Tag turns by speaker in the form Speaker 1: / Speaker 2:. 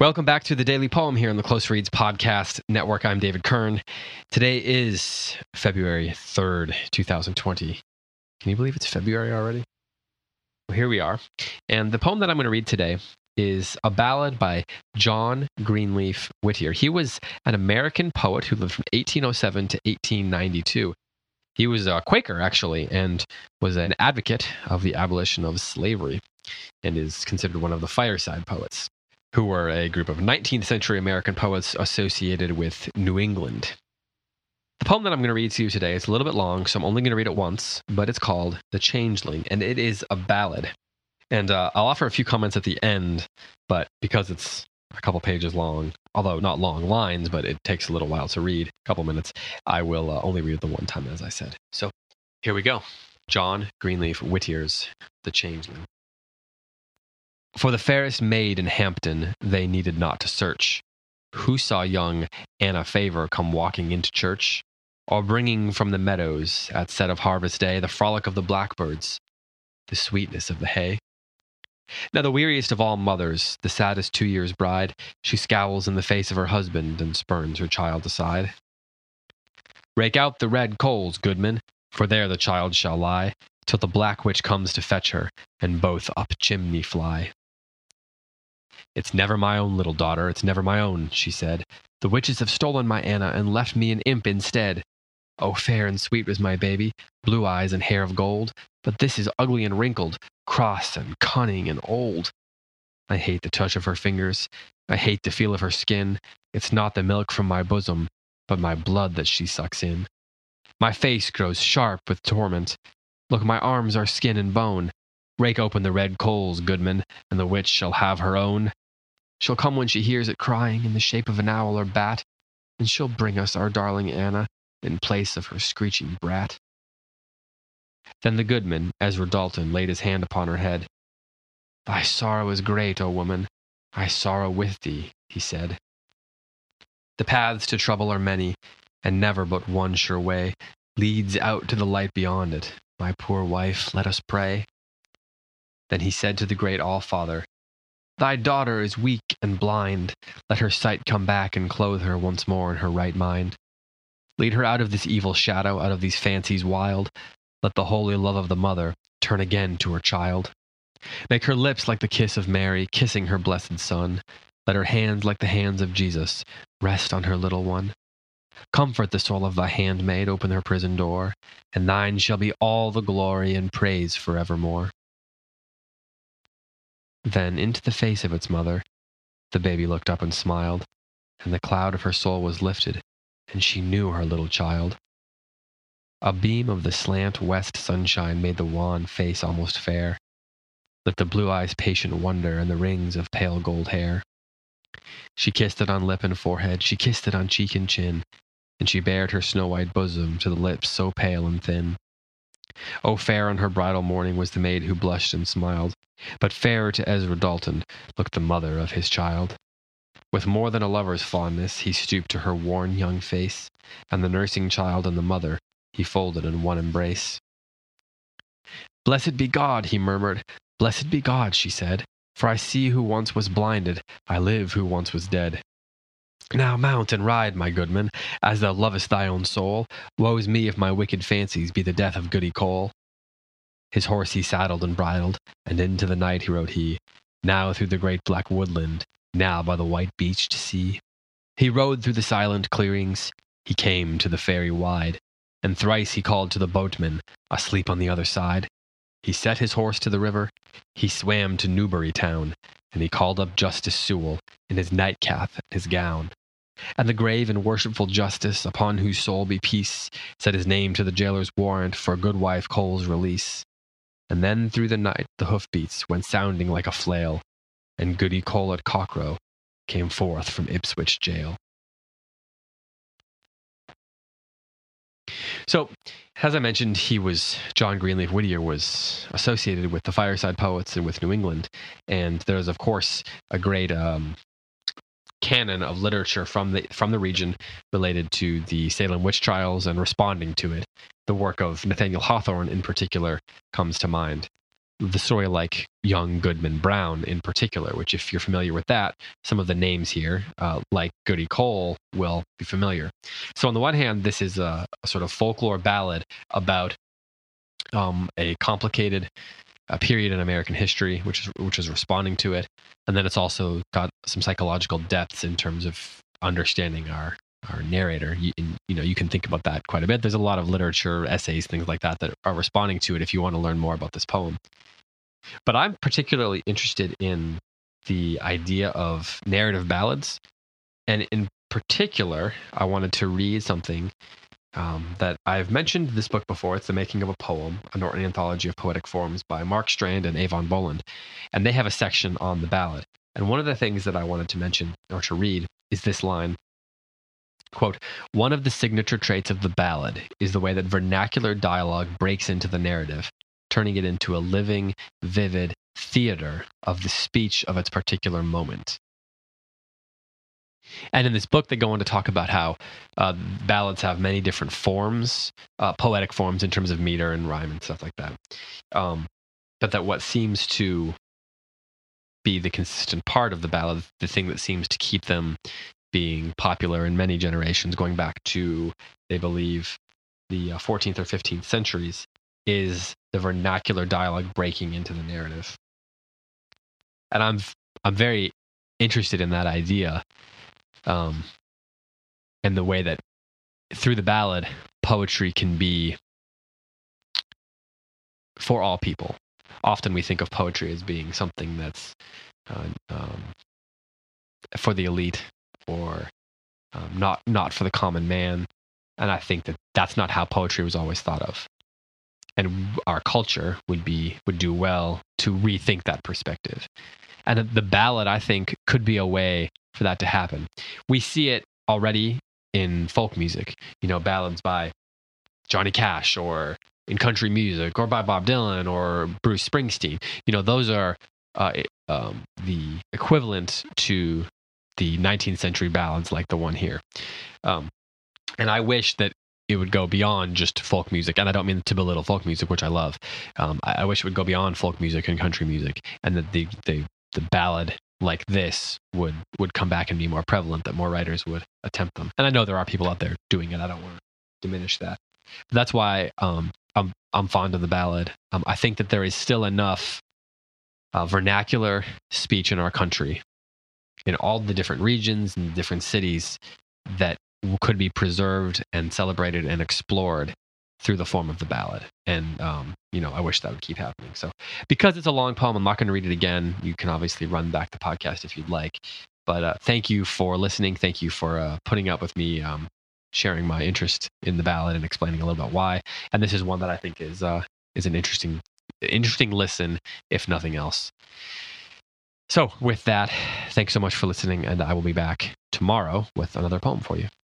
Speaker 1: Welcome back to the Daily Poem here on the Close Reads Podcast Network. I'm David Kern. Today is February 3rd, 2020. Can you believe it's February already? Well, here we are. And the poem that I'm going to read today is a ballad by John Greenleaf Whittier. He was an American poet who lived from 1807 to 1892. He was a Quaker, actually, and was an advocate of the abolition of slavery and is considered one of the fireside poets who were a group of 19th century American poets associated with New England. The poem that I'm going to read to you today is a little bit long, so I'm only going to read it once, but it's called The Changeling, and it is a ballad. And uh, I'll offer a few comments at the end, but because it's a couple pages long, although not long lines, but it takes a little while to read, a couple minutes, I will uh, only read the one time, as I said. So here we go John Greenleaf Whittier's The Changeling. For the fairest maid in Hampton they needed not to search. Who saw young Anna Favor come walking into church, or bringing from the meadows at set of harvest day the frolic of the blackbirds, the sweetness of the hay? Now, the weariest of all mothers, the saddest two years bride, she scowls in the face of her husband and spurns her child aside. Rake out the red coals, goodman, for there the child shall lie, till the black witch comes to fetch her, and both up chimney fly. It's never my own little daughter, it's never my own, she said. The witches have stolen my Anna and left me an imp instead. Oh, fair and sweet was my baby, blue eyes and hair of gold, but this is ugly and wrinkled, cross and cunning and old. I hate the touch of her fingers, I hate the feel of her skin. It's not the milk from my bosom, but my blood that she sucks in. My face grows sharp with torment. Look, my arms are skin and bone. Rake open the red coals, goodman, and the witch shall have her own. She'll come when she hears it crying in the shape of an owl or bat, and she'll bring us our darling Anna in place of her screeching brat. Then the goodman, Ezra Dalton, laid his hand upon her head. Thy sorrow is great, O woman. I sorrow with thee, he said. The paths to trouble are many, and never but one sure way leads out to the light beyond it. My poor wife, let us pray. Then he said to the great All Father, Thy daughter is weak and blind. Let her sight come back and clothe her once more in her right mind. Lead her out of this evil shadow, out of these fancies wild. Let the holy love of the mother turn again to her child. Make her lips like the kiss of Mary, kissing her blessed Son. Let her hands, like the hands of Jesus, rest on her little one. Comfort the soul of thy handmaid, open her prison door, and thine shall be all the glory and praise forevermore. Then into the face of its mother, the baby looked up and smiled, and the cloud of her soul was lifted, and she knew her little child. A beam of the slant west sunshine made the wan face almost fair, lit the blue eyes' patient wonder and the rings of pale gold hair. She kissed it on lip and forehead, she kissed it on cheek and chin, and she bared her snow white bosom to the lips so pale and thin. Oh, fair on her bridal morning was the maid who blushed and smiled, but fairer to Ezra Dalton looked the mother of his child. With more than a lover's fondness, he stooped to her worn young face, and the nursing child and the mother he folded in one embrace. Blessed be God, he murmured. Blessed be God, she said, for I see who once was blinded, I live who once was dead. Now mount and ride, my goodman, as thou lovest thy own soul. Woe's me if my wicked fancies be the death of Goody Cole. His horse he saddled and bridled, and into the night he rode he, now through the great black woodland, now by the white beach to sea. He rode through the silent clearings, he came to the ferry wide, and thrice he called to the boatman, asleep on the other side. He set his horse to the river, he swam to Newbury town, and he called up Justice Sewall in his nightcap and his gown. And the grave and worshipful Justice, upon whose soul be peace, set his name to the jailer's warrant for Goodwife Cole's release. And then through the night the hoofbeats went sounding like a flail, and Goody Cole at Cockrow came forth from Ipswich jail. So, as I mentioned, he was John Greenleaf Whittier was associated with the Fireside Poets and with New England, and there's of course a great um, canon of literature from the from the region related to the Salem witch trials and responding to it. The work of Nathaniel Hawthorne, in particular, comes to mind. The story like young Goodman Brown in particular, which, if you're familiar with that, some of the names here, uh, like Goody Cole, will be familiar. So, on the one hand, this is a, a sort of folklore ballad about um, a complicated uh, period in American history, which is which is responding to it, and then it's also got some psychological depths in terms of understanding our our narrator. You, you know, you can think about that quite a bit. There's a lot of literature, essays, things like that that are responding to it. If you want to learn more about this poem, but I'm particularly interested in the idea of narrative ballads, and in particular, I wanted to read something um, that I've mentioned this book before. It's The Making of a Poem, a Norton Anthology of Poetic Forms by Mark Strand and Eavan Boland. And they have a section on the ballad. And one of the things that I wanted to mention or to read is this line Quote, one of the signature traits of the ballad is the way that vernacular dialogue breaks into the narrative, turning it into a living, vivid theater of the speech of its particular moment. And in this book, they go on to talk about how uh, ballads have many different forms, uh, poetic forms in terms of meter and rhyme and stuff like that. Um, but that what seems to be the consistent part of the ballad, the thing that seems to keep them being popular in many generations, going back to, they believe, the 14th uh, or 15th centuries, is the vernacular dialogue breaking into the narrative. And I'm I'm very interested in that idea, um, and the way that through the ballad, poetry can be for all people. Often we think of poetry as being something that's uh, um, for the elite or um, not not for the common man. And I think that that's not how poetry was always thought of. And our culture would be would do well to rethink that perspective. And the ballad, I think, could be a way for that to happen. We see it already in folk music, you know, ballads by Johnny Cash or in country music or by Bob Dylan or Bruce Springsteen. You know, those are uh, um, the equivalent to the 19th century ballads like the one here. Um, and I wish that it would go beyond just folk music. And I don't mean to belittle folk music, which I love. Um, I, I, wish it would go beyond folk music and country music, and that the the the ballad like this would would come back and be more prevalent. That more writers would attempt them. And I know there are people out there doing it. I don't want to diminish that. But that's why um, I'm I'm fond of the ballad. Um, I think that there is still enough uh, vernacular speech in our country in all the different regions and different cities that could be preserved and celebrated and explored through the form of the ballad. And, um, you know, I wish that would keep happening. So, because it's a long poem, I'm not going to read it again. You can obviously run back the podcast if you'd like. But uh, thank you for listening. Thank you for uh, putting up with me um, sharing my interest in the ballad and explaining a little bit why. And this is one that I think is uh, is an interesting interesting listen, if nothing else. So, with that, thanks so much for listening, and I will be back tomorrow with another poem for you.